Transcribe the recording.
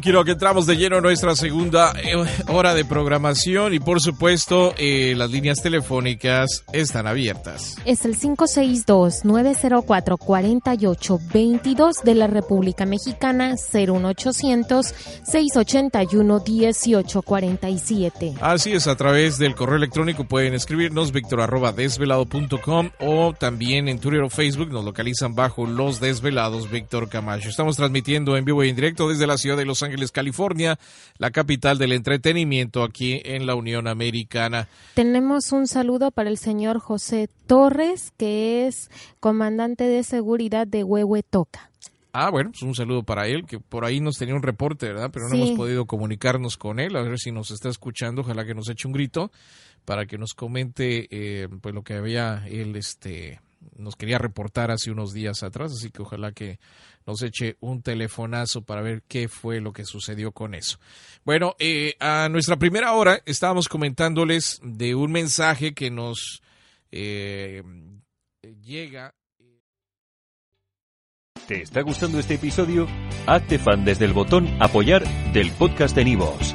Quiero que entramos de lleno a nuestra segunda eh, hora de programación y por supuesto eh, las líneas telefónicas están abiertas. Es el 562-904-4822 de la República Mexicana 01800-681-1847. Así es, a través del correo electrónico pueden escribirnos victor.desvelado.com o también en Twitter o Facebook nos localizan bajo Los Desvelados Víctor Camacho. Estamos transmitiendo en vivo y en directo desde la ciudad de Los Ángeles Ángeles, California, la capital del entretenimiento aquí en la Unión Americana. Tenemos un saludo para el señor José Torres, que es comandante de seguridad de Huehuetoca. Ah, bueno, pues un saludo para él, que por ahí nos tenía un reporte, ¿verdad? Pero no hemos podido comunicarnos con él, a ver si nos está escuchando, ojalá que nos eche un grito para que nos comente eh, pues lo que había él este nos quería reportar hace unos días atrás, así que ojalá que nos eche un telefonazo para ver qué fue lo que sucedió con eso. Bueno, eh, a nuestra primera hora estábamos comentándoles de un mensaje que nos eh, llega. ¿Te está gustando este episodio? Hazte fan desde el botón apoyar del podcast de Nivos.